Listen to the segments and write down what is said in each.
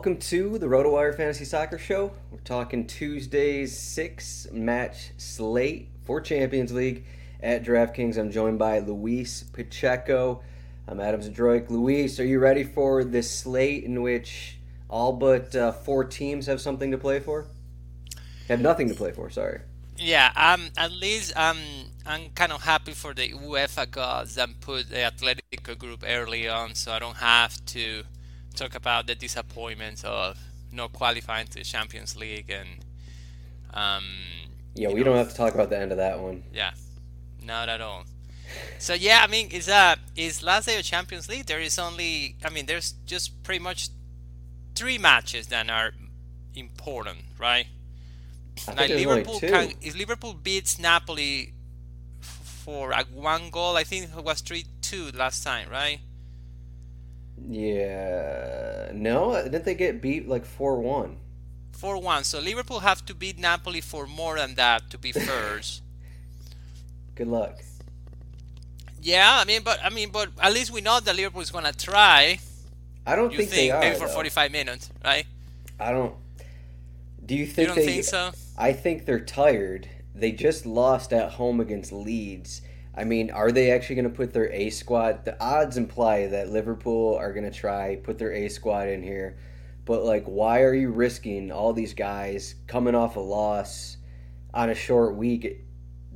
Welcome to the RotoWire Fantasy Soccer Show. We're talking Tuesday's six match slate for Champions League at DraftKings. I'm joined by Luis Pacheco. I'm Adam Zdroik. Luis, are you ready for this slate in which all but uh, four teams have something to play for? Have nothing to play for, sorry. Yeah, um, at least um, I'm kind of happy for the UEFA gods that put the Atletico group early on, so I don't have to talk about the disappointment of not qualifying to the Champions League and um, yeah, we know, don't have to talk about the end of that one. Yeah, not at all. So yeah, I mean, it's uh, it's last day of Champions League. There is only, I mean, there's just pretty much three matches that are important, right? I Like Liverpool can, if Liverpool beats Napoli for like one goal, I think it was three two last time, right? Yeah. No, didn't they get beat like 4 1? 4 1. So Liverpool have to beat Napoli for more than that to be first. Good luck. Yeah, I mean, but I mean, but at least we know that Liverpool is gonna try. I don't think, think, they are maybe for though. 45 minutes, right? I don't. Do you think you don't they? think so? I think they're tired. They just lost at home against Leeds I mean, are they actually going to put their A squad? The odds imply that Liverpool are going to try put their A squad in here. But like, why are you risking all these guys coming off a loss on a short week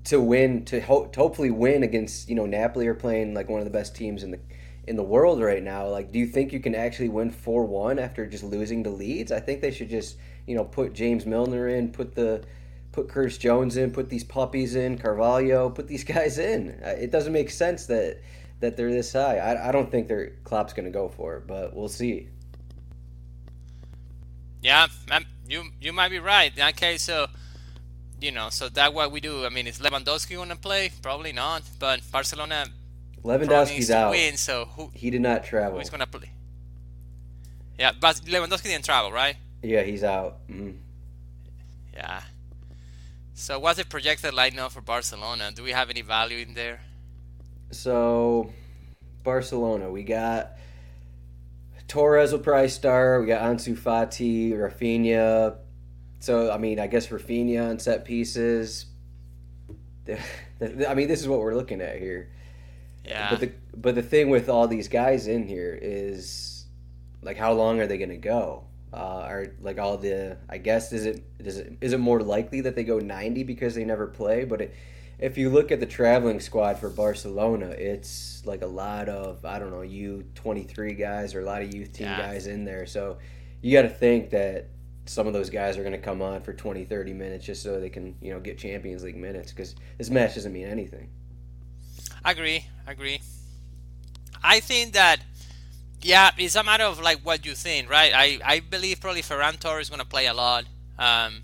to win to, ho- to hopefully win against you know Napoli are playing like one of the best teams in the in the world right now. Like, do you think you can actually win four one after just losing to Leeds? I think they should just you know put James Milner in, put the put Curtis Jones in, put these puppies in, Carvalho, put these guys in. It doesn't make sense that that they're this high. I, I don't think their Klopp's going to go for it, but we'll see. Yeah, you you might be right. Okay, so you know, so that what we do. I mean, is Lewandowski going to play? Probably not. But Barcelona. Lewandowski's out. Win, so who? He did not travel. Who's going to play? Yeah, but Lewandowski didn't travel, right? Yeah, he's out. Mm-hmm. Yeah. So what's the projected lineup for Barcelona? Do we have any value in there? So Barcelona, we got Torres will probably start. We got Ansu Fati, Raphinha. So I mean, I guess Raphinha on set pieces. I mean, this is what we're looking at here. Yeah. But the but the thing with all these guys in here is, like, how long are they going to go? Uh, are like all the I guess is it is it is it more likely that they go 90 because they never play? But it, if you look at the traveling squad for Barcelona, it's like a lot of I don't know U 23 guys or a lot of youth team Yeah. guys in there. So you got to think that some of those guys are going to come on for 20 30 minutes just so they can you know get Champions League minutes because this match doesn't mean anything. I agree. I agree. I think that yeah, it's a matter of like what you think, right? I, I believe probably Ferran Torres is going to play a lot, um,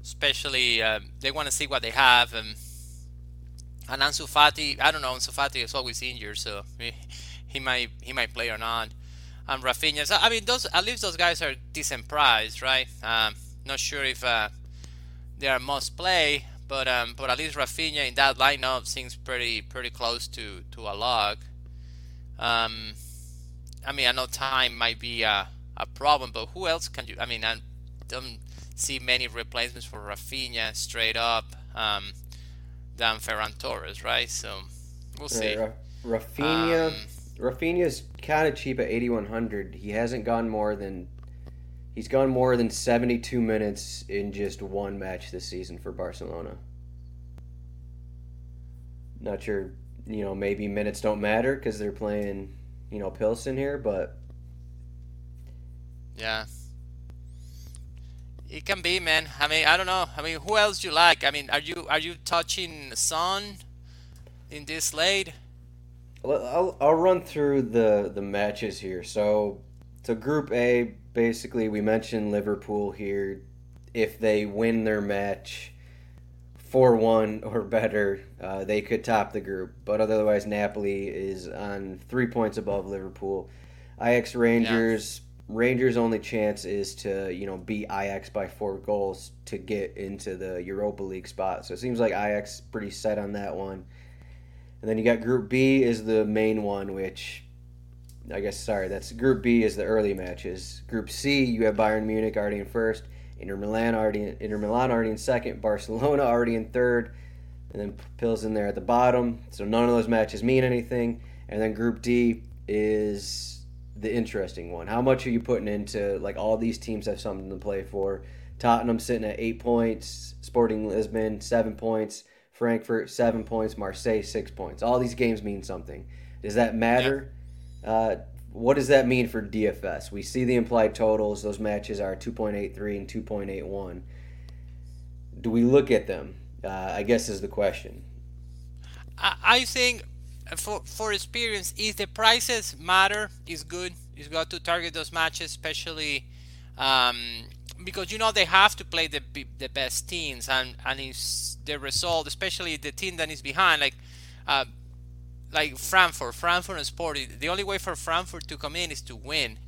especially uh, they want to see what they have. Um, and Ansu Fati, I don't know, Ansu Fati is always injured, so he, he might he might play or not. And Raphinha, so, I mean, those at least those guys are decent price, right? Um, not sure if uh, they are must play, but um, but at least Raphinha in that lineup seems pretty pretty close to to a lock. Um, I mean, I know time might be a, a problem, but who else can you? I mean, I don't see many replacements for Raphinha straight up um, than Ferran Torres, right? So we'll see. Ra- Raphinha, um, Raphinha's kind of cheap at 8100. He hasn't gone more than he's gone more than 72 minutes in just one match this season for Barcelona. Not sure, you know, maybe minutes don't matter because they're playing, you know, Pilsen here, but yeah, it can be, man. I mean, I don't know. I mean, who else do you like? I mean, are you are you touching Son in this late? Well, I'll, I'll run through the the matches here. So, so Group A, basically, we mentioned Liverpool here. If they win their match four one or better, uh, they could top the group. But otherwise, Napoli is on three points above Liverpool. Ajax Rangers. Yeah Rangers' only chance is to you know beat Ajax by four goals to get into the Europa League spot. So it seems like Ajax pretty set on that one. And then you got Group B is the main one, which I guess sorry, that's Group B is the early matches. Group C you have Bayern Munich already in first, Inter Milan already in, Inter Milan already in second, Barcelona already in third, and then Pills Pilsen there at the bottom. So none of those matches mean anything. And then Group D is the interesting one. How much are you putting into like all these teams have something to play for? Tottenham sitting at eight points, Sporting Lisbon seven points, Frankfurt seven points, Marseille six points. All these games mean something. Does that matter? Yeah. Uh, what does that mean for DFS? We see the implied totals; those matches are two point eight three and two point eight one. Do we look at them? Uh, I guess is the question. I think for for experience, if the prices matter, is good. It's got to target those matches, especially um, because you know they have to play the the best teams, and and it's the result, especially the team that is behind, like. Uh, like Frankfurt, Frankfurt and Sporting. The only way for Frankfurt to come in is to win.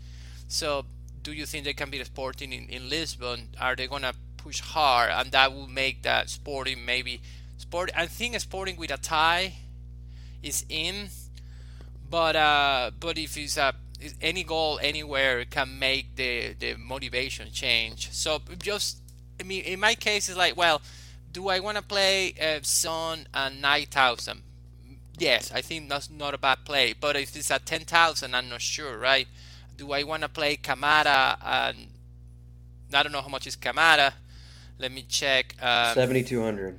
So, do you think they can beat Sporting in, in Lisbon? Are they gonna push hard, and that will make that Sporting maybe Sport? I think Sporting with a tie is in. But uh, but if it's a any goal anywhere can make the the motivation change. So just I mean, in my case, it's like, well, do I want to play uh, Son and nine thousand? Yes, I think that's not a bad play. But if it's at ten thousand, I'm not sure, right? Do I want to play Kamada and I don't know how much is Kamada. Let me check. Um, Seventy two hundred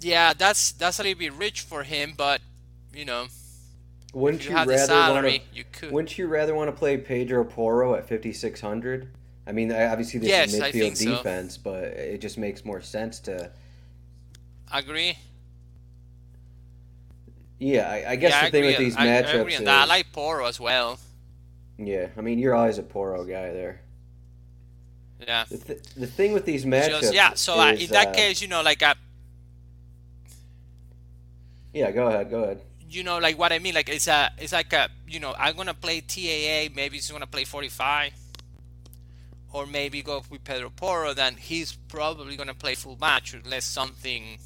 yeah, that's that's a little bit rich for him, but you know, wouldn't you, you rather salary, wanna, you could. Wouldn't you rather want to play Pedro Porro at fifty six hundred? I mean, obviously this yes, is midfield defense, so. but it just makes more sense to. Agree. Yeah, I, I guess yeah, the I thing with these I, matchups I, agree is. I like Porro as well. Yeah, I mean, you're always a Porro guy there. Yeah. The, th- the thing with these matchups. Just, yeah, so is, uh, in that uh, case, you know, like a yeah, go ahead. Go ahead. You know, like what I mean, like it's a, it's like a, you know, I'm gonna play TAA. Maybe he's gonna play 45, or maybe go with Pedro Porro. Then he's probably gonna play full match unless something,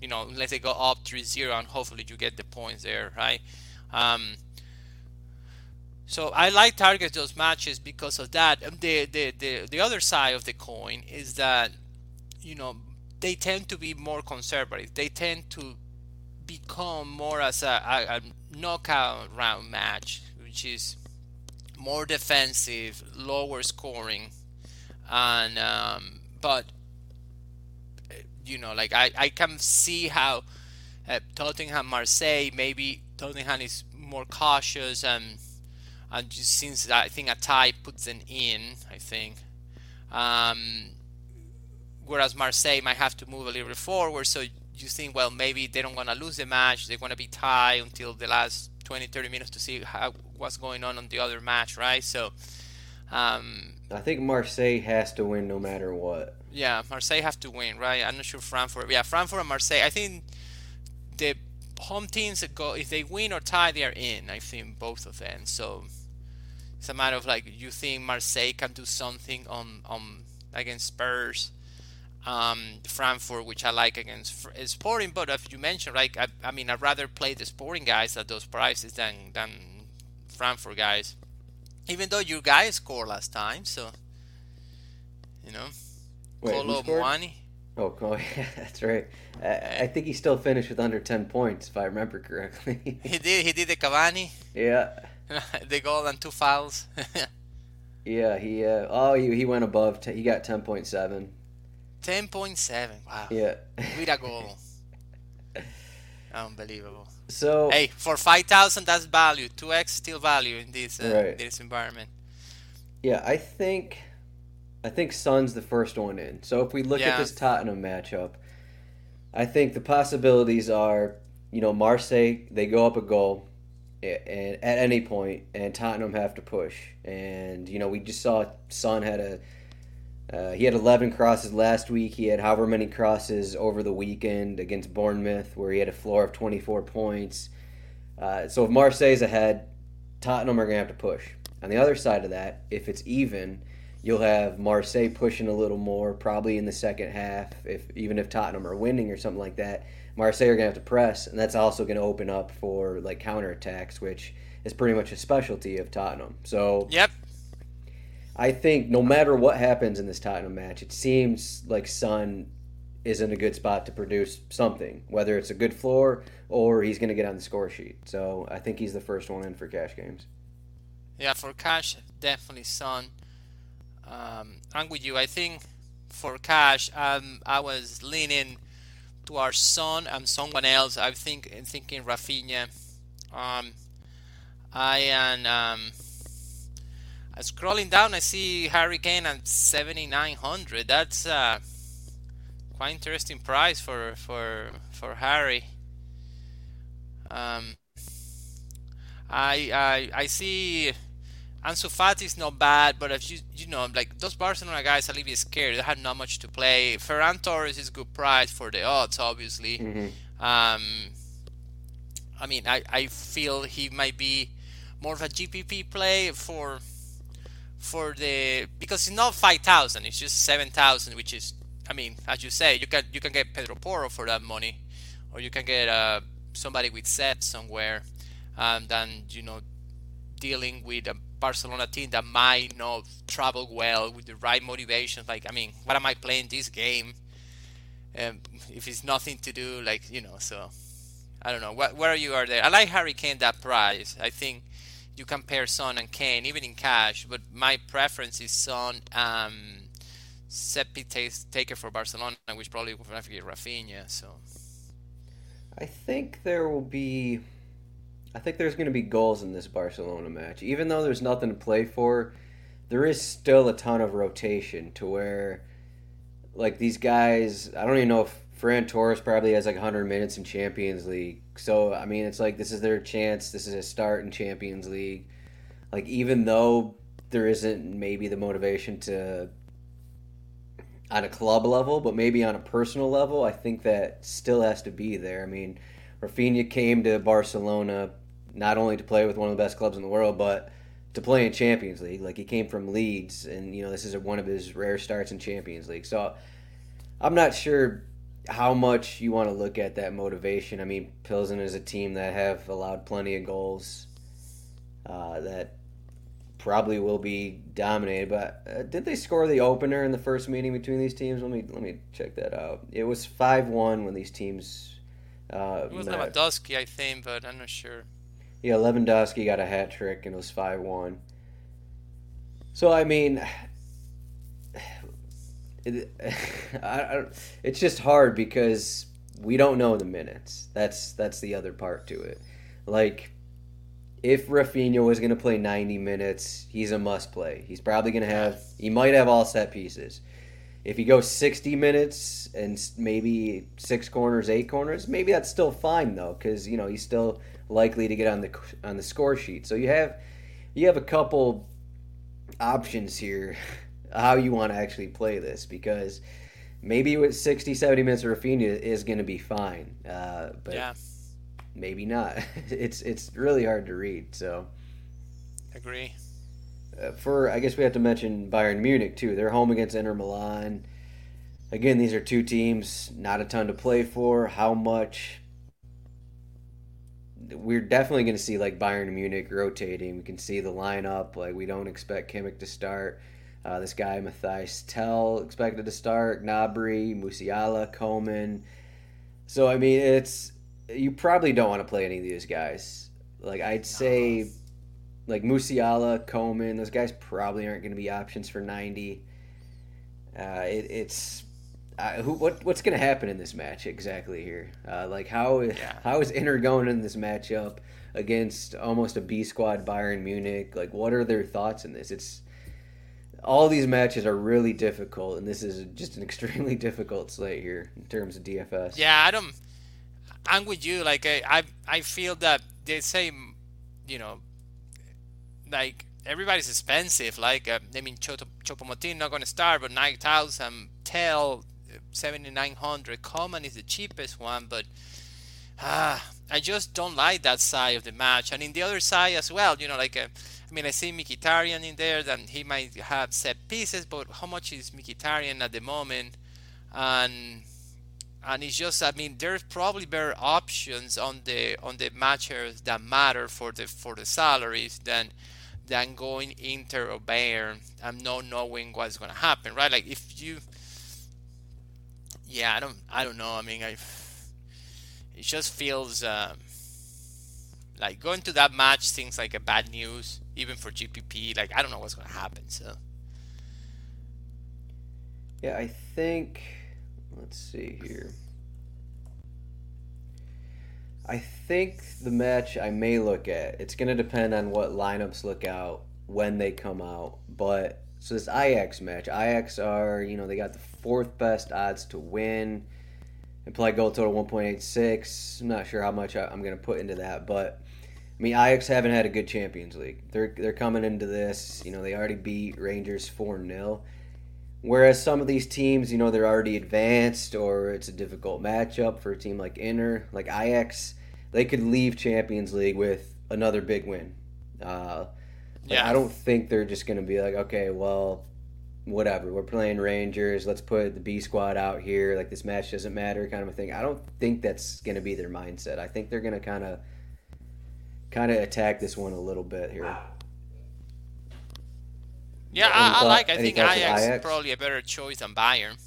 you know, unless they go up 3-0, and hopefully you get the points there, right? Um, so I like target those matches because of that. The, the the the other side of the coin is that, you know, they tend to be more conservative. They tend to become more as a, a, a knockout round match, which is more defensive, lower scoring, and um, but you know, like I, I can see how uh, Tottenham Marseille maybe Tottenham is more cautious and and just since I think a tie puts them in, I think. Um, whereas Marseille might have to move a little bit forward, so you think, well, maybe they don't want to lose the match. They're going to be tied until the last 20, 30 minutes to see how what's going on on the other match, right? So, um, I think Marseille has to win no matter what. Yeah, Marseille have to win, right? I'm not sure Frankfurt. Yeah, Frankfurt and Marseille. I think the home teams that go if they win or tie, they are in. I think both of them. So it's a matter of like you think Marseille can do something on on against Spurs um, Frankfurt, which I like against Sporting. But as you mentioned, like I, I mean, I'd rather play the Sporting guys at those prices than than Frankfurt guys. Even though your guys scored last time, so you know, Wait, Muani. Oh, oh yeah, that's right. I, I, think he still finished with under ten points, if I remember correctly. he did. He did the Cavani. Yeah. the goal and two fouls. yeah, he. Uh, oh, he, he went above. T- he got ten point seven. Ten point seven. Wow. Yeah. With a goal. Unbelievable. So hey, for five thousand, that's value. Two x still value in this uh, right. this environment. Yeah, I think, I think Son's the first one in. So if we look Yeah. at this Tottenham matchup, I think the possibilities are, you know, Marseille they go up a goal, and at any point, and Tottenham have to push. And you know, we just saw Son had a. Uh, he had 11 crosses last week. He had however many crosses over the weekend against Bournemouth, where he had a floor of 24 points. Uh, so if Marseille's ahead, Tottenham are going to have to push. On the other side of that, if it's even, you'll have Marseille pushing a little more, probably in the second half. If even if Tottenham are winning or something like that, Marseille are going to have to press, and that's also going to open up for like counterattacks, which is pretty much a specialty of Tottenham. So Yep. I think no matter what happens in this Tottenham match, it seems like Son is in a good spot to produce something, whether it's a good floor or he's going to get on the score sheet. So I think he's the first one in for cash games. Yeah, for cash, definitely Son. Um, I'm with you. I think for cash, um, I was leaning to our Son and someone else. I think thinking Raphinha. Um, I and um, scrolling down. I see Harry Kane at 7,900. That's uh, quite interesting price for for for Harry. Um, I I I see Ansu Fati is not bad, but if you you know like those Barcelona guys, are a little bit scared. They have not much to play. Ferran Torres is a good price for the odds, obviously. Um, I mean, I, I feel he might be more of a GPP play for for the because it's not five thousand, it's just seven thousand, which is I mean, as you say, you can you can get Pedro Porro for that money, or you can get uh, somebody with set somewhere, and then you know dealing with a Barcelona team that might not travel well with the right motivation. Like, I mean, what am I playing this game? Um, if it's nothing to do, like you know, so I don't know. What where are you are there? I like Harry Kane that price. I think you compare Son and Kane even in cash, but my preference is Son. Um, Seppi taker for Barcelona, which probably will have to get Raphinha. So I think there will be. I think there's going to be goals in this Barcelona match. Even though there's nothing to play for, there is still a ton of rotation to where, like, these guys. I don't even know if Ferran Torres probably has like 100 minutes in Champions League. So, I mean, it's like this is their chance. This is a start in Champions League. Like, even though there isn't maybe the motivation to on a club level, but maybe on a personal level, I think that still has to be there. I mean, Raphinha came to Barcelona not only to play with one of the best clubs in the world, but to play in Champions League. Like he came from Leeds, and you know this is one of his rare starts in Champions League. So I'm not sure how much you want to look at that motivation. I mean, Pilsen is a team that have allowed plenty of goals. Uh, that probably will be dominated. But uh, did they score the opener in the first meeting between these teams? Let me let me check that out. It was five one when these teams. Uh, it was met. Lewandowski, I think, but I'm not sure. Yeah, Lewandowski got a hat trick and it was five one. So I mean, it, I, I, it's just hard because we don't know the minutes. That's that's the other part to it. Like if Raphinha was going to play 90 minutes, he's a must play. He's probably going to have, he might have all set pieces. If he goes 60 minutes and maybe six corners, eight corners, maybe that's still fine though, because you know he's still likely to get on the on the score sheet. So you have you have a couple options here how you want to actually play this because maybe with 60, 70 minutes of Raphinha is going to be fine, uh, but yeah. maybe not. It's it's really hard to read. So Agree. uh, for I guess we have to mention Bayern Munich too. They're home against Inter Milan. again, these are two teams, not a ton to play for. How much? We're definitely going to see like Bayern Munich rotating. We can see the lineup. Like we don't expect Kimmich to start. Uh, this guy Matthias Tel expected to start. Gnabry, Musiala, Coman. So I mean, it's you probably don't want to play any of these guys. Like I'd say, like Musiala, Coman, those guys probably aren't going to be options for ninety. Uh, it, it's uh, who, what what's going to happen in this match exactly here? Uh, like how yeah. how is Inter going in this matchup against almost a B squad Bayern Munich? Like what are their thoughts in this? It's all these matches are really difficult, and this is just an extremely difficult slate here in terms of DFS. Yeah, I don't. I'm with you. Like I, I, I feel that they say, you know, like everybody's expensive. Like uh, I mean, Choupo-Moting not going to start, but nine thousand Tel, seventy nine hundred. Coman is the cheapest one, but ah, I just don't like that side of the match. And in the other side as well, you know, like. Uh, I mean, I see Mkhitaryan in there, then he might have set pieces, but how much is Mkhitaryan at the moment? And and it's just I mean there's probably better options on the on the matches that matter for the for the salaries than than going Inter or Bayern and not knowing what's gonna happen, right? Like if you yeah, I don't I don't know. I mean I it just feels um, like going to that match seems like a bad news, even for GPP. Like I don't know what's gonna happen, so Yeah, I think Let's see here. I think the match I may look at, it's going to depend on what lineups look out when they come out. But so this Ajax match, Ajax are, you know, they got the fourth best odds to win. Implied goal total 1.86. I'm not sure how much I'm going to put into that, but I mean, Ajax haven't had a good Champions League. They're they're coming into this, you know, they already beat Rangers 4-0. Whereas some of these teams, you know, they're already advanced or it's a difficult matchup for a team like Inter, like Ajax, they could leave Champions League with another big win. Uh, yeah. I don't think they're just going to be like, okay, well, whatever. We're playing Rangers. Let's put the B squad out here. Like this match doesn't matter, kind of a thing. I don't think that's going to be their mindset. I think they're going to kind of, kind of attack this one a little bit here. Yeah, I, I, like. I think Ajax, Ajax is probably a better choice than Bayern.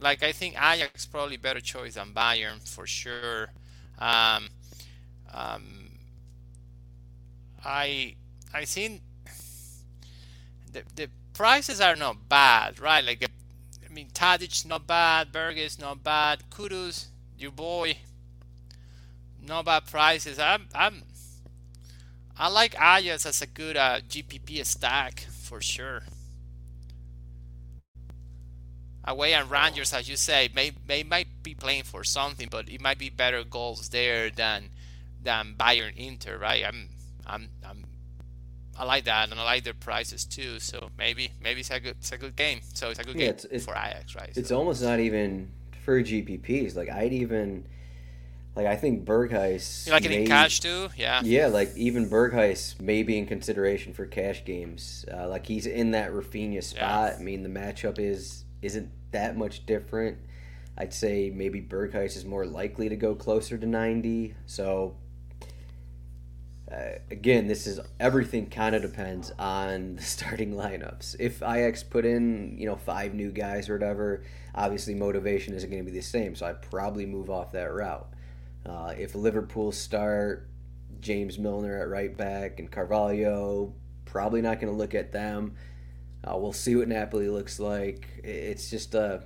Like I think Ajax probably better choice than Bayern for sure. Um, um, I I think the the prices are not bad, right? Like I mean, Tadic not bad, Berge is not bad, Kudus, your boy, not bad prices. I'm I'm I like Ajax as a good uh, GPP stack for sure. Away and Rangers, as you say, may, may might be playing for something, but it might be better goals there than than Bayern Inter, right? I'm I'm I'm I like that, and I like their prices too. So maybe maybe it's a good it's a good game. So it's a good yeah, game it's, it's, for Ajax, right? It's so. almost not even for GPPs. Like I'd even like I think Berghuis. You like in cash too? Yeah. Yeah, like even Berghuis may be in consideration for cash games. Uh, like he's in that Raphinha spot. Yeah. I mean, the matchup is isn't that much different. I'd say maybe Berghuis is more likely to go closer to ninety. So uh, again, this is everything. Kind of depends on the starting lineups. If Ajax put in you know five new guys or whatever, obviously motivation isn't going to be the same. So I'd probably move off that route. Uh, if Liverpool start James Milner at right back and Carvalho, probably not going to look at them. Uh, we'll see what Napoli looks like. It's just a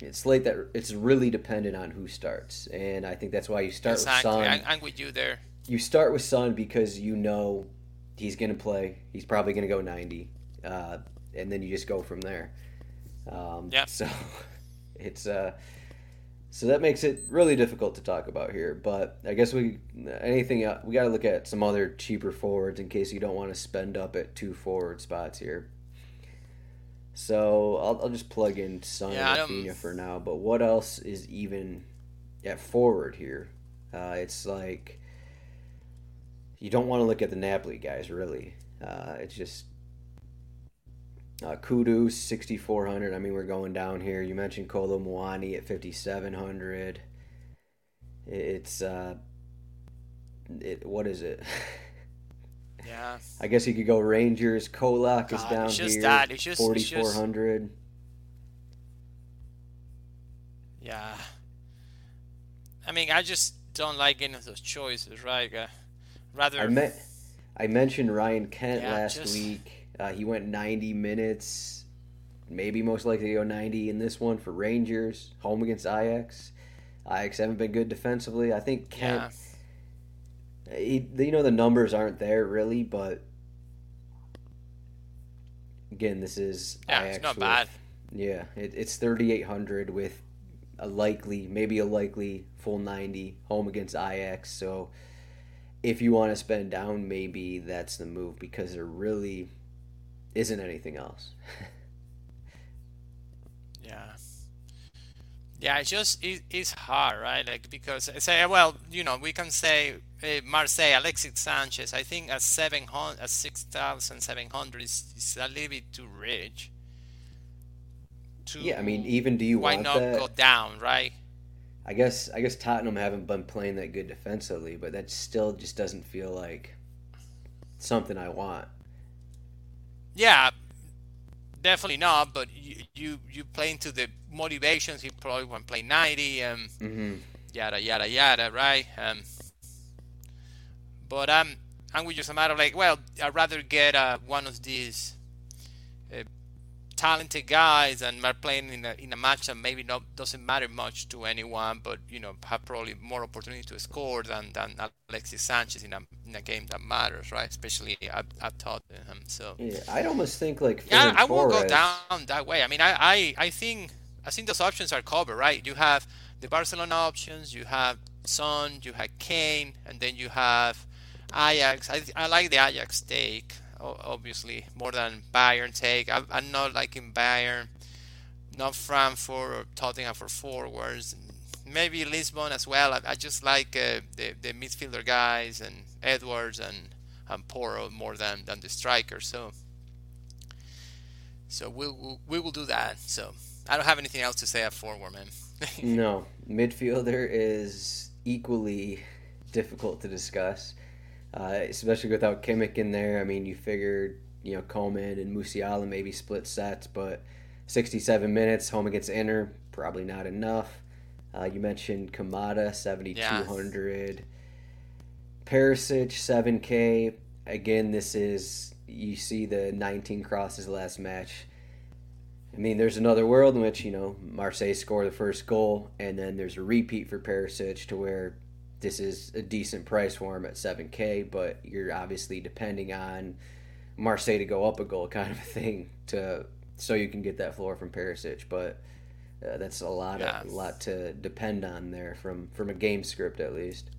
it's late that it's really dependent on who starts, and I think that's why you start exactly. with Son. I'm with you there. You start with Son because you know he's going to play. He's probably going to go 90, uh, and then you just go from there. Um, yeah. So it's uh, so that makes it really difficult to talk about here. But I guess we anything we got to look at some other cheaper forwards in case you don't want to spend up at two forward spots here. So I'll, I'll just plug in Son yeah, and for now. But what else is even at forward here? Uh, it's like you don't want to look at the Napoli guys really. Uh, it's just Uh, Kudu 6400. I mean, we're going down here. You mentioned Kolo Muani at 5700. It's uh, it what is it? Yeah. I guess you could go Rangers. Colak is down it's just here. that. It's just- it's just- 4400. Yeah. I mean, I just don't like any of those choices, right? Uh, rather. I met I mentioned Ryan Kent Yeah, last just- week. Uh, he went 90 minutes, maybe most likely to go 90 in this one for Rangers, home against Ajax. Ajax haven't been good defensively. I think yeah. Kent, he, you know, the numbers aren't there really, but again, this is Yeah, Ajax it's not with- bad. Yeah, it, it's 3,800 with a likely, maybe a likely full 90 home against Ajax. So if you want to spend down, maybe that's the move because they're really isn't anything else. Yeah. Yeah, it's just it, it's hard, right? Like because I say, well, you know, we can say uh, Marseille, Alexis Sanchez. I think at seven hundred, at six thousand seven hundred is, is a little bit too rich. To, yeah, I mean, even do you why want not that? go down, right? I guess I guess Tottenham haven't been playing that good defensively, but that still just doesn't feel like something I want. Yeah, definitely not. But you you, you play into the motivations. He probably want to play ninety. and Mm-hmm. yada yada yada, right? Um, but um, I'm with just a matter of like, well, I'd rather get uh, one of these uh, talented guys and are playing in a in a match that maybe not doesn't matter much to anyone, but you know have probably more opportunity to score than than Alexis Sanchez in a in a game that matters, right? Especially at, at Tottenham. So Yeah, I'd almost think like yeah, I won't go down that way. I mean, I, I, I think I think those options are covered, right? You have the Barcelona options, you have Son, you have Kane, and then you have Ajax. I, I like the Ajax take, obviously, more than Bayern take. I, I'm not liking Bayern, not Frankfurt or Tottenham for forwards. Maybe Lisbon as well. I, I just like uh, the, the midfielder guys and Edwards and, and Porro more than, than the strikers. So so we'll, we'll we will do that. So I don't have anything else to say at forward, man. No, midfielder is equally difficult to discuss, uh, especially without Kimmich in there. I mean, you figured you know Coman and Musiala maybe split sets, but 67 minutes home against Inter probably not enough. Uh, you mentioned Kamada 7200, Perisic 7k. Again, this is you see the 19 crosses last match. I mean, there's another world in which you know Marseille score the first goal, and then there's a repeat for Perisic to where this is a decent price for him at 7k, but you're obviously depending on Marseille to go up a goal, kind of a thing, to so you can get that floor from Perisic. But uh, that's a lot Yeah. of a lot to depend on there from from a game script at least.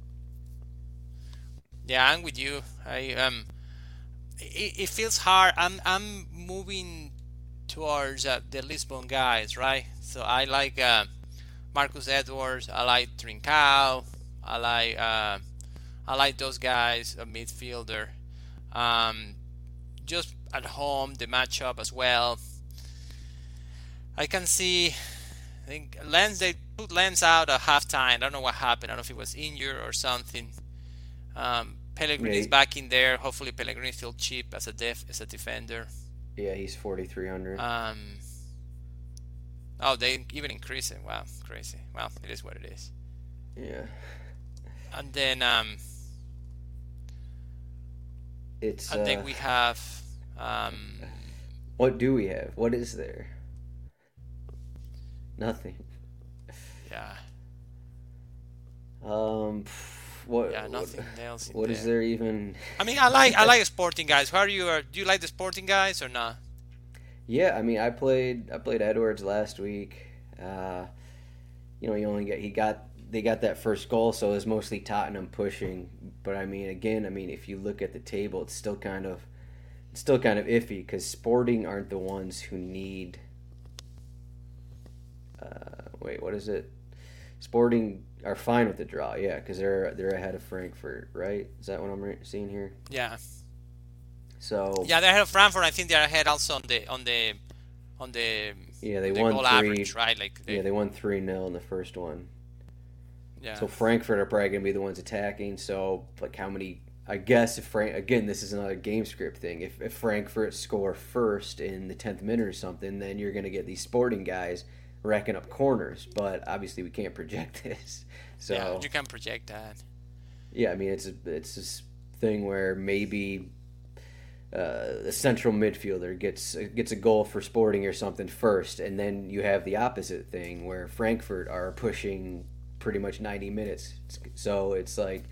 yeah, I'm with you. I um, it, it feels hard. I'm I'm moving towards uh, the Lisbon guys, right? So I like uh, Marcus Edwards. I like Trincao. I like uh, I like those guys, a midfielder. Um, just at home, the matchup as well. I can see. I think Lenz they put Lenz out at halftime. I don't know what happened. I don't know if he was injured or something. Um, Pellegrini is back in there. Hopefully, Pellegrini feels cheap as a def as a defender. Yeah, he's 4300. Um, oh, they even increase it. Wow, crazy. Well, it is what it is. yeah, And then um, it's. and uh, then we have um, What do we have? What is there? Nothing. yeah, Um, what? yeah, what- nothing else. In What there. is there even? I mean, I like I like sporting guys. How are you? Are, do you like the sporting guys or not? Yeah, I mean, I played. I played Edwards last week. Uh, you know, he only got he got they got that first goal, so it was mostly Tottenham pushing. But I mean, again, I mean, if you look at the table, it's still kind of it's still kind of iffy because Sporting aren't the ones who need. Uh, wait, what is it? Sporting are fine with the draw, yeah, because they're they're ahead of Frankfurt, right? Is that what I'm seeing here? Yeah, So yeah, they're ahead of Frankfurt. I think they're ahead also on the on the on the yeah they the won goal three. average, right? Like they, yeah, they won three 0 in the first one. Yeah. So Frankfurt are probably gonna be the ones attacking. So like how many? I guess if Frank again, this is another game script thing. If, if Frankfurt score first in the tenth minute or something, then you're gonna get these Sporting guys racking up corners. But obviously we can't project this. So yeah, you can project that. yeah, I mean it's a, it's this thing where maybe uh, a central midfielder gets gets a goal for Sporting or something first, and then you have the opposite thing where Frankfurt are pushing pretty much 90 minutes. So it's like,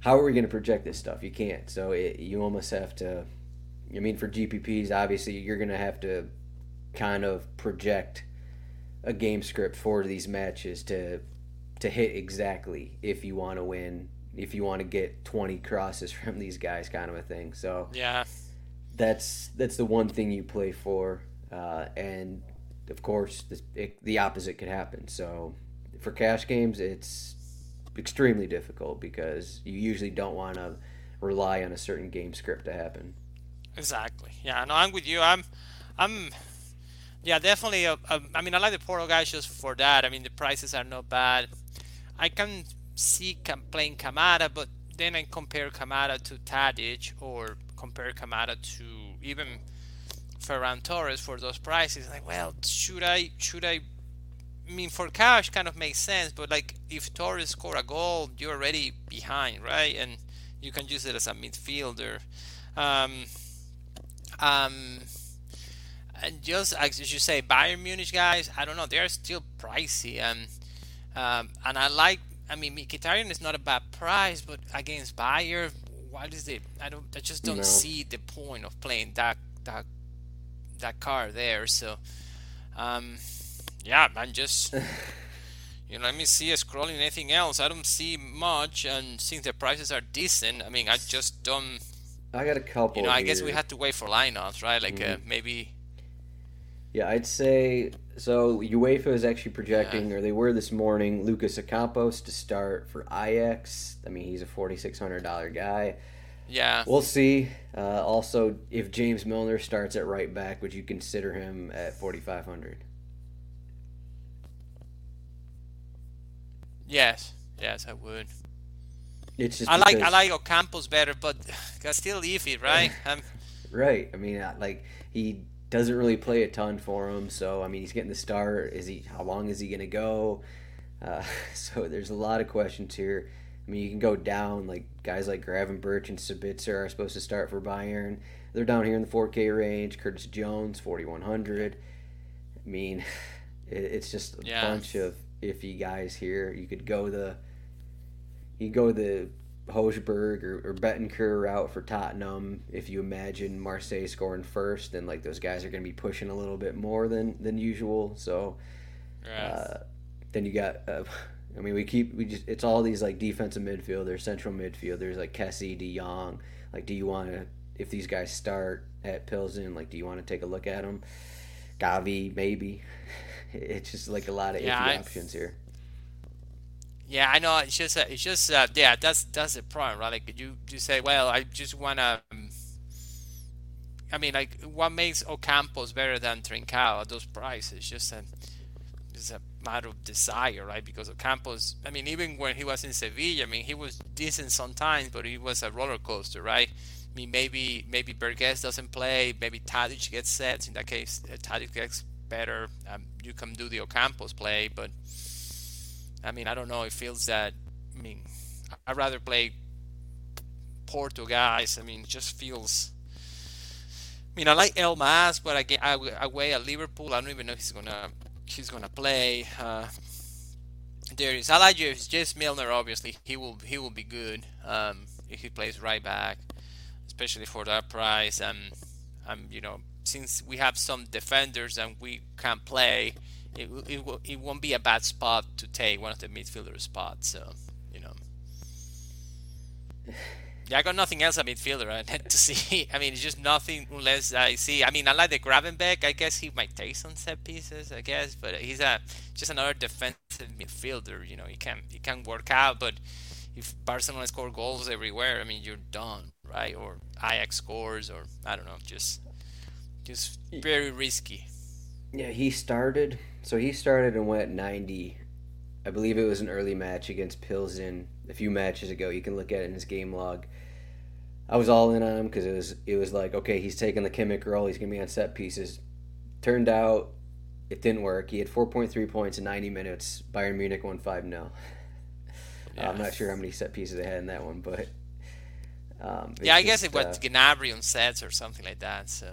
how are we going to project this stuff? You can't. So it, you almost have to. I mean, for GPPs, obviously you're going to have to kind of project a game script for these matches to to hit exactly if you want to win if you want to get 20 crosses from these guys kind of a thing so Yeah, that's that's the one thing you play for uh, and of course the, it, the opposite could happen so for cash games it's extremely difficult because you usually don't want to rely on a certain game script to happen exactly. Yeah, no, I'm with you. I'm, I'm, yeah, definitely. A, a, I mean, I like the Porto guys just for that. I mean, the prices are not bad. I can see playing Kamada, but then I compare Kamada to Tadic or compare Kamada to even Ferran Torres for those prices. Like, well, should I? Should I? I mean, for cash, kind of makes sense, but like if Torres score a goal, you're already behind, right? And you can use it as a midfielder. Um, um, and just as you say, Bayern Munich guys, I don't know, they're still pricey, and um, and I like. I mean, Mkhitaryan is not a bad price, but against Bayern, what is it? I don't. I just don't No. see the point of playing that that that car there. So, um, yeah, man, just you know, let me see scrolling anything else. I don't see much, and since the prices are decent, I mean, I just don't. I got a couple. You know, I here. guess we had to wait for lineups, right? Like uh, mm-hmm. uh, maybe. Yeah, I'd say so. UEFA is actually projecting, yeah. or they were this morning, Lucas Ocampos to start for Ajax. I mean, he's a forty-six hundred dollar guy. Yeah. We'll see. Uh, also, if James Milner starts at right back, would you consider him at 4,500? Yes, yes, I would. It's just I like I like Ocampos better, but still iffy, right? Um, right. I mean, like he doesn't really play a ton for him, so I mean, he's getting the start. Is he? How long is he going to go? Uh, so there's a lot of questions here. I mean, you can go down like guys like Gravenberch and Sabitzer are supposed to start for Bayern. They're down here in the 4K range. Curtis Jones, 4100. I mean, it's just a Yeah. bunch of iffy guys here. You could go the you go the Hojbjerg or, or route for Tottenham. If you imagine Marseille scoring first, then like those guys are going to be pushing a little bit more than than usual. So uh, then you got. Uh, I mean, we keep we just it's all these like defensive midfielders, central midfielders like Kessie, De Jong. Like, do you want to if these guys start at Pilsen? Like, do you want to take a look at them? Gavi, maybe. It's just like a lot of Yeah, I- options here. Yeah, I know. It's just, it's just, uh, yeah. That's that's the problem, right? Like you, you say, well, I just wanna. Um, I mean, like, what makes Ocampos better than Trincao at those prices? Just a, it's a matter of desire, right? Because Ocampos, I mean, even when he was in Sevilla, I mean, he was decent sometimes, but he was a roller coaster, right? I mean, maybe maybe Berges doesn't play, maybe Tadic gets set. In that case, uh, Tadic gets better. Um, you can do the Ocampos play, but I mean, I don't know. It feels that. I mean, I'd rather play Porto guys. I mean, it just feels. I mean, I like Elmas, but I, away at Liverpool, I don't even know if he's gonna he's gonna play. Uh, there is. I like James Milner. Obviously, he will he will be good um, if he plays right back, especially for that price. And um, I'm you know, since we have some defenders and we can play, it it, it won't be a bad spot to take one of the midfielder spots. So you know. Yeah, I got nothing else at midfielder. To see. I mean, it's just nothing unless I see. I mean, I like the Gravenberch. I guess he might take some set pieces. I guess, but he's a just another defensive midfielder. You know, he can he can work out, but if Barcelona score goals everywhere, I mean, you're done. right? Or Ajax scores, or I don't know, just just very risky. Yeah, he started. So he started and went 90. I believe it was an early match against Pilsen a few matches ago. You can look at it in his game log. I was all in on him because it was it was like okay, he's taking the Kimmich role. He's gonna be on set pieces. Turned out it didn't work. He had 4.3 points in 90 minutes. Bayern Munich won 5 0. Yeah. I'm not sure how many set pieces they had in that one, but. Um, yeah, I just, guess it was uh, Gnabry on sets or something like that. So,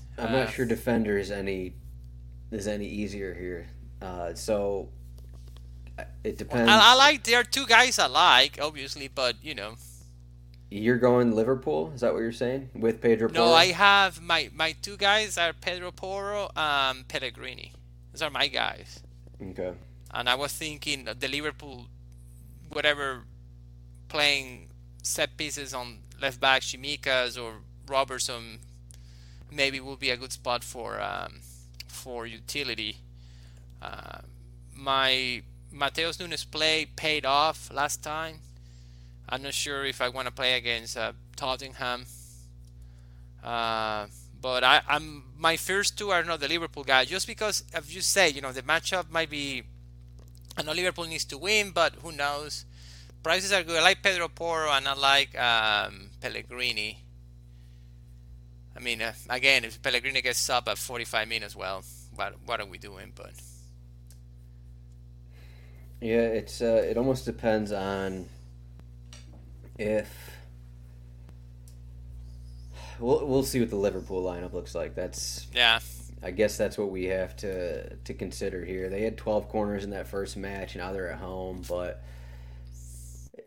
I'm uh, not sure defender is any is any easier here. Uh, so it depends. I, I, like there are two guys I like, obviously, but you know. You're going Liverpool? Is that what you're saying with Pedro? No? I have my my two guys are Pedro Porro, um, Pellegrini. Those are my guys. Okay. And I was thinking the Liverpool, whatever, playing set pieces on left back, Tsimikas or Robertson, maybe will be a good spot for um, for utility. Uh, my Matheus Nunes play paid off last time. I'm not sure if I want to play against uh, Tottenham. Uh, but I, am my first two are not the Liverpool guy, just because, as you say, you know, the matchup might be. I know Liverpool needs to win, but who knows? Prices are good. I like Pedro Porro and I like um, Pellegrini. I mean, uh, again, if Pellegrini gets up at 45 minutes, well, what what are we doing? But yeah, it's uh, it almost depends on if we'll we'll see what the Liverpool lineup looks like. That's yeah. I guess that's what we have to to consider here. They had 12 corners in that first match, and now they're at home, but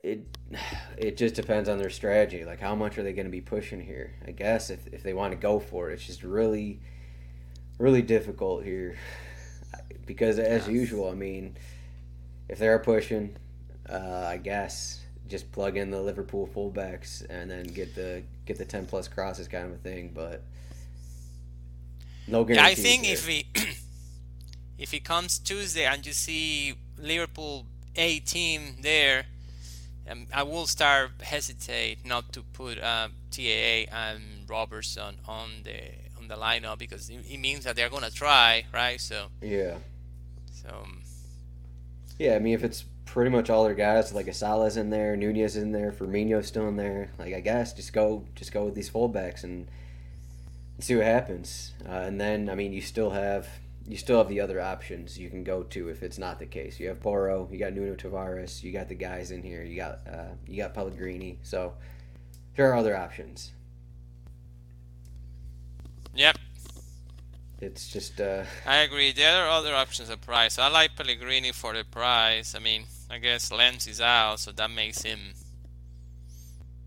it it just depends on their strategy. Like how much are they going to be pushing here? I guess if if they want to go for it, it's just really really difficult here because as yeah. usual, I mean if they're pushing, uh, I guess just plug in the Liverpool fullbacks and then get the get the ten plus crosses kind of a thing. But no guarantee. Yeah, I think if he if he comes Tuesday and you see Liverpool A team there, um, I will start hesitate not to put uh, TAA and Robertson on the on the lineup because it, it means that they're gonna try, right? So Yeah. so um, Yeah, I mean, if it's pretty much all their guys, like Asala's in there, Nunez in there, Firmino's still in there, like I guess just go just go with these fullbacks and see what happens. Uh, and then, I mean, you still have you still have the other options you can go to if it's not the case. You have Porro, you got Nuno Tavares, you got the guys in here, you got uh, you got Pellegrini. So there are other options. yep, It's just uh, I agree. There are other options at price. I like Pellegrini for the price. I mean, I guess Lenz is out, so that makes him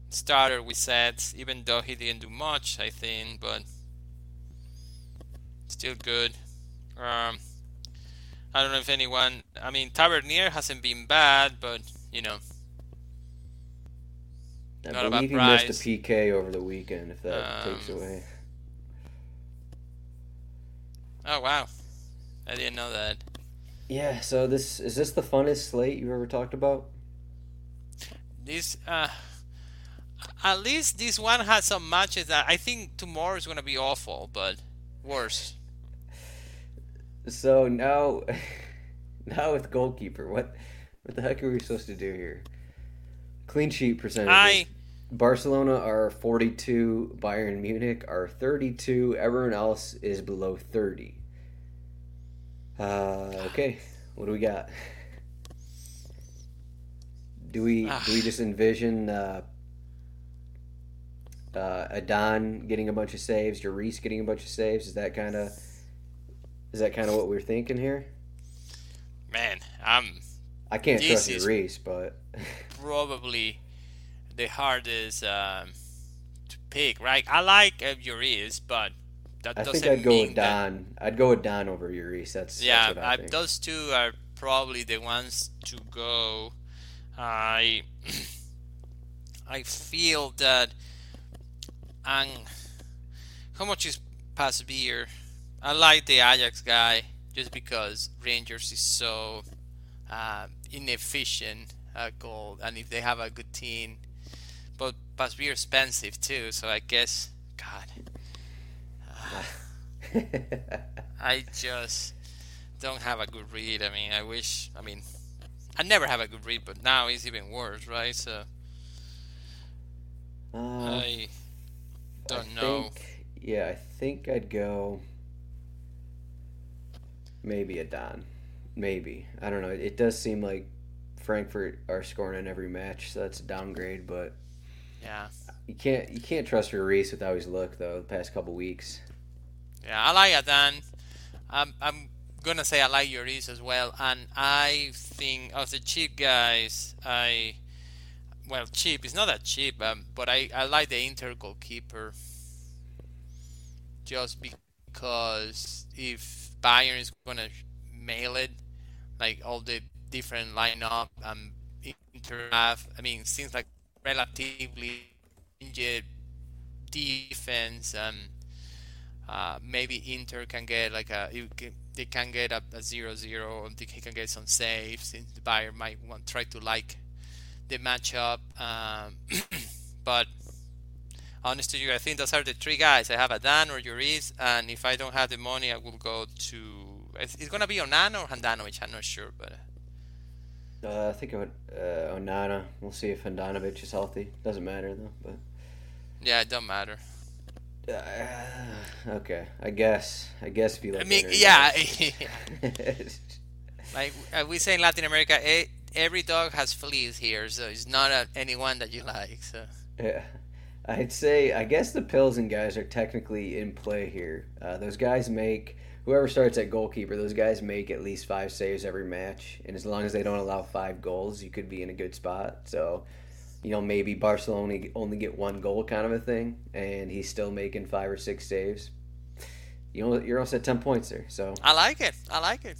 starter with sets, even though he didn't do much, I think, but still good. Um, I don't know if anyone. I mean, Tavernier hasn't been bad, but you know, I Not about he price. missed a PK over the weekend. If that takes Um, away. oh wow, I didn't know that. Yeah. So this is this the funnest slate you ever talked about? This, uh, at least this one has some matches that I think tomorrow is gonna be awful, but worse. So now, now with goalkeeper, what, what the heck are we supposed to do here? Clean sheet percentage. I Barcelona are 42, Bayern Munich are 32, everyone else is below 30. Uh, okay, what do we got? Do we do we just envision uh, uh, Adan getting a bunch of saves, Lloris getting a bunch of saves? Is that kind of is that kind of what we're thinking here? man, I'm I can't trust Lloris, but probably the hardest um, to pick, right? I like uh, Lloris, but that I doesn't think I'd go with that- Don. I'd go with Don over Lloris. That's Yeah, That's I I, those two are probably the ones to go. I I feel that and how much is Pasveer? I like the Ajax guy just because Rangers is so uh, inefficient at goal, and if they have a good team, but Pasveer expensive too. So I guess God, I just don't have a good read. I mean, I wish. I mean, I never have a good read, but now it's even worse, right? So Uh, I don't I know. Think, yeah, I think I'd go. Maybe Adan. Maybe I don't know. It does seem like Frankfurt are scoring in every match, so that's a downgrade. But Yeah, you can't you can't trust Lloris with how he's looked though the past couple weeks. yeah, I like Adan. I'm I'm gonna say I like Lloris as well, and I think of the cheap guys, I well cheap. It's not that cheap, um, but I I like the Inter goalkeeper just because if Bayern is gonna mail it, like all the different lineup um Inter have, I mean, seems like relatively injured defense um uh, maybe Inter can get like a can, they can get a, a zero zero or they can get some saves since the buyer might want try to like the matchup um, but honest to you I think those are the three guys I have Adan or Lloris and if I don't have the money I will go to it's, gonna be Onana or Handanovic I'm not sure but Uh, I think I would uh, Onana. We'll see if Handanovic is healthy. Doesn't matter though. But yeah it don't matter uh, okay, I guess. I guess if you like. I mean yeah. Like uh, we say in Latin America, e- every dog has fleas here, so it's not a, anyone that you like. So Yeah, I'd say I guess the Pilsen guys are technically in play here. Uh, those guys make whoever starts at goalkeeper. Those guys make at least five saves every match, and as long as they don't allow five goals, you could be in a good spot. So, you know, maybe Barcelona only get one goal, kind of a thing, and he's still making five or six saves. You know, you're almost at ten points there. So I like it. I like it.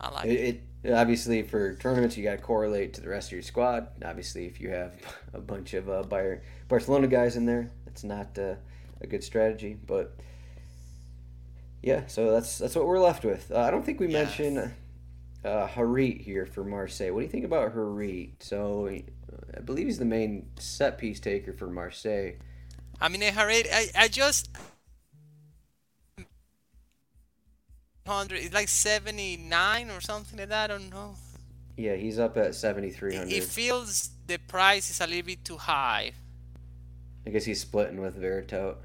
I like it. it, it obviously for tournaments you got to correlate to the rest of your squad. Obviously, if you have a bunch of uh, Barcelona guys in there, that's not uh, a good strategy. But yeah, so that's that's what we're left with. Uh, I don't think we Yeah. mentioned uh, Harit here for Marseille. What do you think about Harit? So I believe he's the main set piece taker for Marseille. I mean, Harit, I, I just hundred. It's like seventy nine or something like that. I don't know. Yeah, he's up at seventy three hundred. It, feels the price is a little bit too high. I guess he's splitting with Veretout.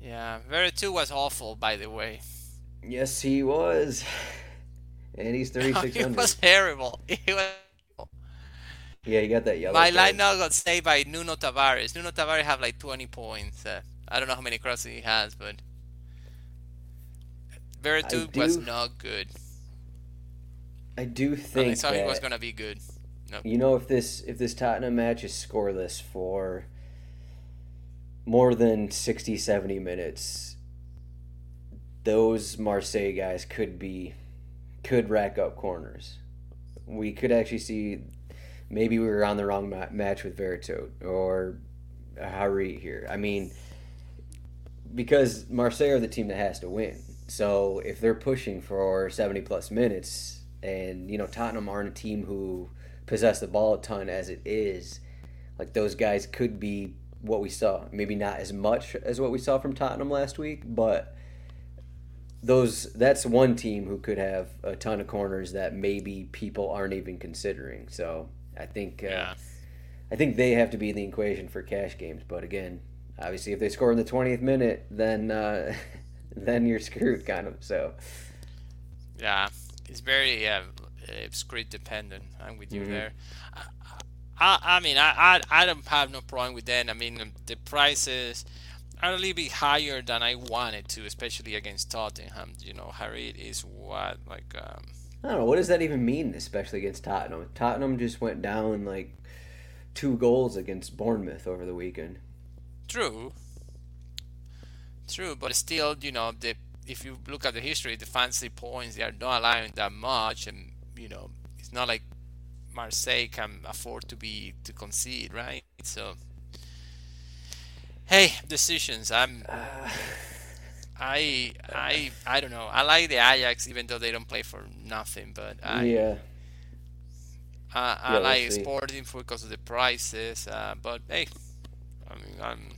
Yeah, Veretout was awful, by the way. Yes, he was. And he's 3,600. it was terrible. It was. Yeah, he got that yellow. My card. now got saved by Nuno Tavares. Nuno Tavares have like 20 points. Uh, I don't know how many crosses he has, but Veretout was not good. I do And I think thought he was gonna be good. No. You know, if this if this Tottenham match is scoreless for more than 60, 70 minutes, those Marseille guys could be could rack up corners. We could actually see maybe we were on the wrong ma- match with Veretout or Harit here. I mean, because Marseille are the team that has to win. So if they're pushing for 70 plus minutes, and you know Tottenham aren't a team who possess the ball a ton as it is, like those guys could be what we saw. Maybe not as much as what we saw from Tottenham last week, but those that's one team who could have a ton of corners that maybe people aren't even considering. So I think uh, Yeah. I think they have to be in the equation for cash games. But again, obviously, if they score in the twentieth minute, then uh, then you're screwed, kind of. So Yeah, it's very uh, script dependent. I'm with you Mhm. there. I, I, I mean, I, I, I don't have no problem with that. I mean, um, the prices are a little bit higher than I wanted to, especially against Tottenham. You know, Harit is what like um, I don't know what does that even mean, especially against Tottenham. Tottenham just went down like two goals against Bournemouth over the weekend. True. True, but still, you know, the if you look at the history, the fancy points they are not allowing that much, and you know, it's not like Marseille can afford to be to concede, right? So, hey, decisions. I'm, I, I, I don't know. I like the Ajax, even though they don't play for nothing, but I, yeah, I, I Yeah, we'll like. Sporting for because of the prices. Uh, but hey, I mean, I'm.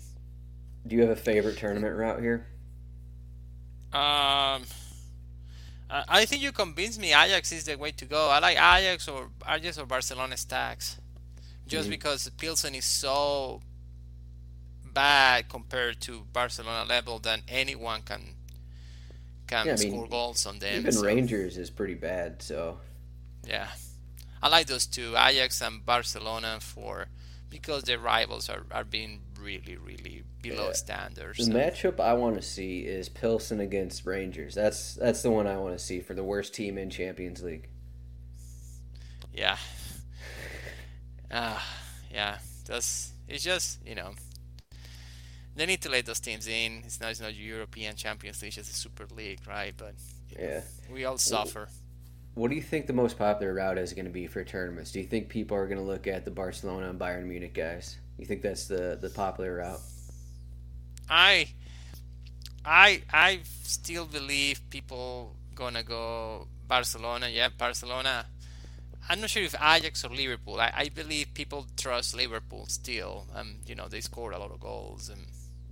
Do you have a favorite tournament route here? Um, I I think you convinced me. Ajax is the way to go. I like Ajax or Ajax or Barcelona stacks, just Mhm. because Pilsen is so bad compared to Barcelona level that anyone can can Yeah, I mean, score goals on them. Even so, Rangers is pretty bad. So yeah, I like those two, Ajax and Barcelona, for because their rivals are, are being really really below Yeah. standards. the so- matchup I want to see is Pilsen against Rangers. That's that's the one I want to see for the worst team in Champions League. Yeah. Ah, yeah. That's it's just you know they need to let those teams in. It's not it's not European Champions League, it's a Super League, right? But Yeah. we all suffer. What do you think the most popular route is going to be for tournaments? Do you think people are going to look at the Barcelona and Bayern Munich guys? You think that's the the popular route? I I I still believe people gonna go Barcelona. Yeah, Barcelona. I'm not sure if Ajax or Liverpool. I, I believe people trust Liverpool still. Um, you know they scored a lot of goals and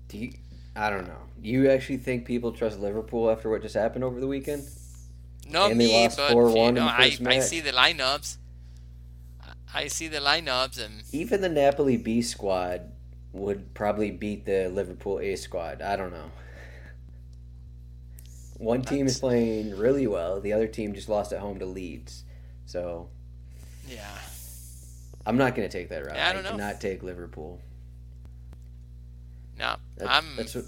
Do you? I don't know. You actually think people trust Liverpool after what just happened over the weekend? They me, but you know, I, I see the lineups. I- I see the lineups, and Even the Napoli B squad would probably beat the Liverpool A squad. I don't know. One team is playing really well. The other team just lost at home to Leeds. So yeah, I'm not going to take that route. Yeah, I don't know. cannot take Liverpool. no, That- I'm. that's what.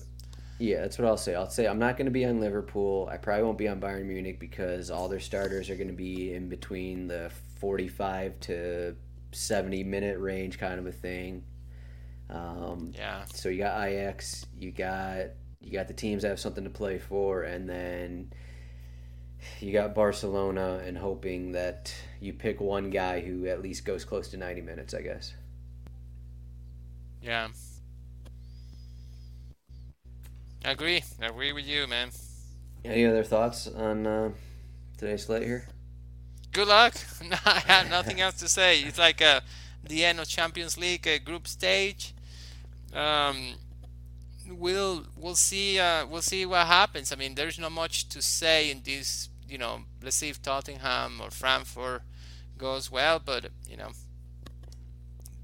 Yeah, that's what I'll say. I'll say I'm not going to be on Liverpool. I probably won't be on Bayern Munich because all their starters are going to be in between the 45 to 70 minute range, kind of a thing. Um, yeah, so you got IX, you got you got the teams that have something to play for, and then you got Barcelona, and hoping that you pick one guy who at least goes close to 90 minutes, I guess. yeah. I agree. I agree with you, man. Any other thoughts on uh, today's slate here? Good luck. I have nothing else to say. It's like uh, the end of Champions League uh, group stage. Um, we'll we'll see uh, we'll see what happens. I mean, there's not much to say in this. You know, let's see if Tottenham or Frankfurt goes well, but you know,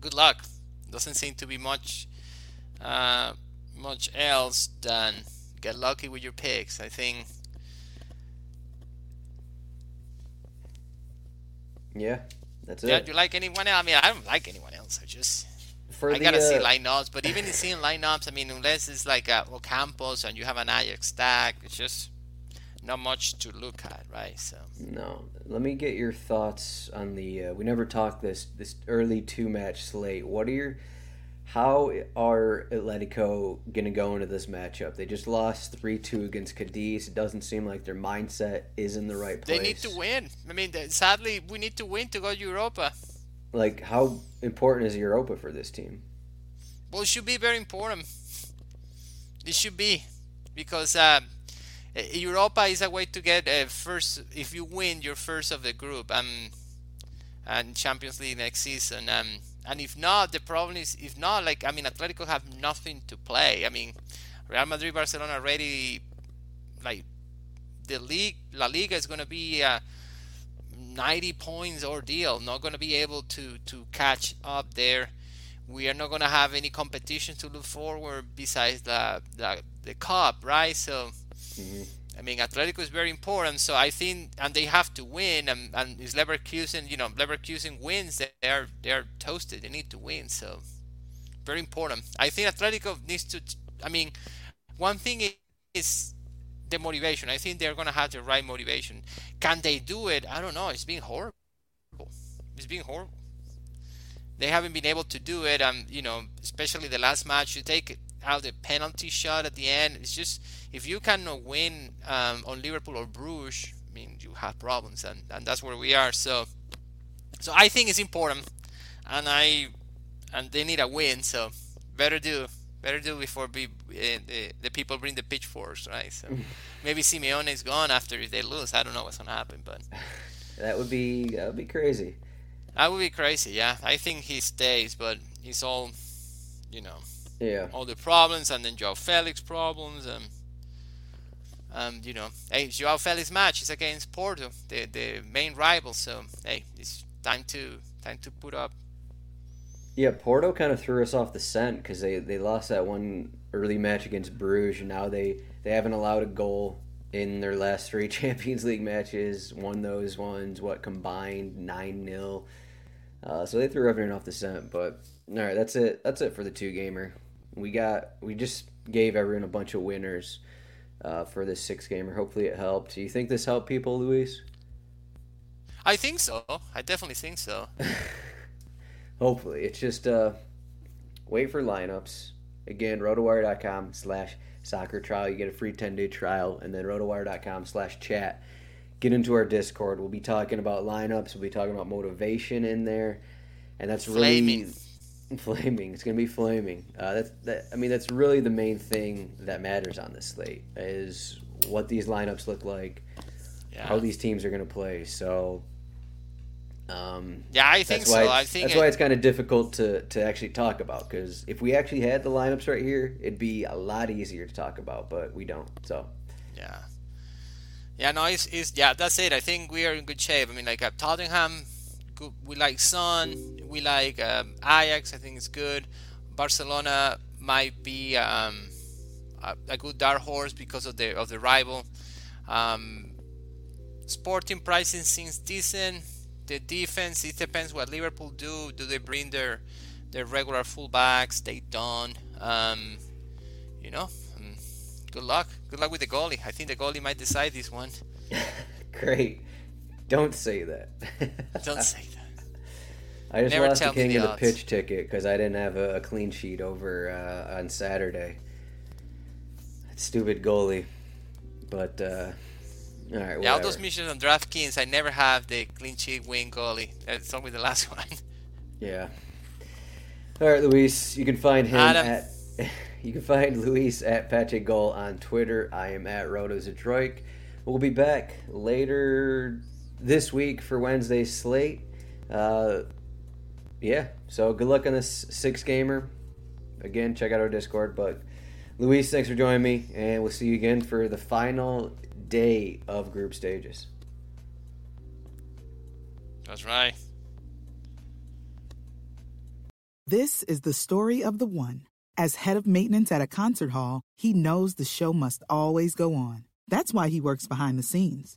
good luck. Doesn't seem to be much uh, much else than get lucky with your picks. I think. Yeah, that's Yeah, it. do you like anyone else? I mean, I don't like anyone else. I just For I the, gotta see uh, lineups, but even in seeing lineups, I mean, unless it's like uh, Ocampos and you have an Ajax stack, it's just not much to look at, right? So No, let me get your thoughts on the. Uh, we never talked this this early two match slate. What are your? How are Atletico gonna go into this matchup? They just lost three two against Cadiz. It doesn't seem like their mindset is in the right place. they need to win. I mean, sadly, we need to win to go to Europa. Like, how important is Europa for this team? Well, it should be very important. It should be because uh, Europa is a way to get uh, first. If you win, you're first of the group. Um, and Champions League next season. Um, and if not, the problem is if not, like I mean, Atletico have nothing to play. I mean, Real Madrid, Barcelona already like the league. La Liga is going to be a 90 points ordeal. Not going to be able to to catch up there. We are not going to have any competition to look forward besides the the, the cup, right? So. Mm-hmm. I mean, Atletico is very important, so I think, and they have to win. And, and is Leverkusen, you know, Leverkusen wins, they are they are toasted. They need to win, so very important. I think Atletico needs to. I mean, one thing is the motivation. I think they're gonna have the right motivation. Can they do it? I don't know. It's been horrible. It's been horrible. They haven't been able to do it. and you know, especially the last match. You take out the penalty shot at the end. It's just if you cannot win um, on Liverpool or Bruges, I mean, you have problems, and, and that's where we are. So, so I think it's important, and I and they need a win. So better do better do before be, uh, the the people bring the pitchforks, right? So maybe Simeone is gone after if they lose. I don't know what's gonna happen, but That would be that would be crazy. that would be crazy. Yeah, I think he stays, but he's all, you know, Yeah. all the problems, and then Joao Felix problems, and um, you know, hey, Joao Felix match is against Porto, the the main rival. So hey, it's time to time to put up. Yeah, Porto kind of threw us off the scent because they, they lost that one early match against Bruges, and now they, they haven't allowed a goal in their last three Champions League matches. Won those ones, what combined nine 0 uh, So they threw everyone off the scent. But all right, that's it. That's it for the two gamer. We got we just gave everyone a bunch of winners uh, for this six gamer. Hopefully it helped. Do you think this helped people, Luis? I think so. I definitely think so. Hopefully. It's just uh wait for lineups. Again, rotowire.com slash soccer trial. You get a free 10 day trial, and then rotowire.com slash chat. Get into our Discord. We'll be talking about lineups. We'll be talking about motivation in there. And that's really Flaming. Flaming. It's gonna be flaming. Uh, that's that. I mean, that's really the main thing that matters on this slate is what these lineups look like, Yeah. how these teams are gonna play. So, um, Yeah, I think so. I think that's it- why it's kind of difficult to, to actually talk about because if we actually had the lineups right here, it'd be a lot easier to talk about, but we don't. So Yeah. Yeah, no, it's, it's yeah, that's it. I think we are in good shape. I mean, like uh, Tottenham, we like Son, we like um, Ajax. I think it's good. Barcelona might be um, a, a good dark horse because of the of the rival. Um, sporting pricing seems decent. The defense, it depends what Liverpool do. Do they bring their their regular fullbacks? They don't. Um, you know, um, good luck. Good luck with the goalie. I think the goalie might decide this one. great. Don't say that. Don't say that. I just Never lost the tell me king the of the odds. pitch ticket because I didn't have a, a clean sheet over uh, on Saturday. Stupid goalie. But uh, all right, Yeah, all whatever. those missions on DraftKings, I never have the clean sheet win goalie. That's only the last one. Yeah. All right, Luis. You can find him Adam. at. You can find Luis at Pache Goal on Twitter. I am at RotoZdroik. We'll be back later this week for Wednesday's slate. Uh, yeah. So good luck on this six gamer. Again, check out our Discord. But Luis, thanks for joining me, and we'll see you again for the final day of group stages. That's right. This is the story of the one. As head of maintenance at a concert hall, he knows the show must always go on. That's why he works behind the scenes,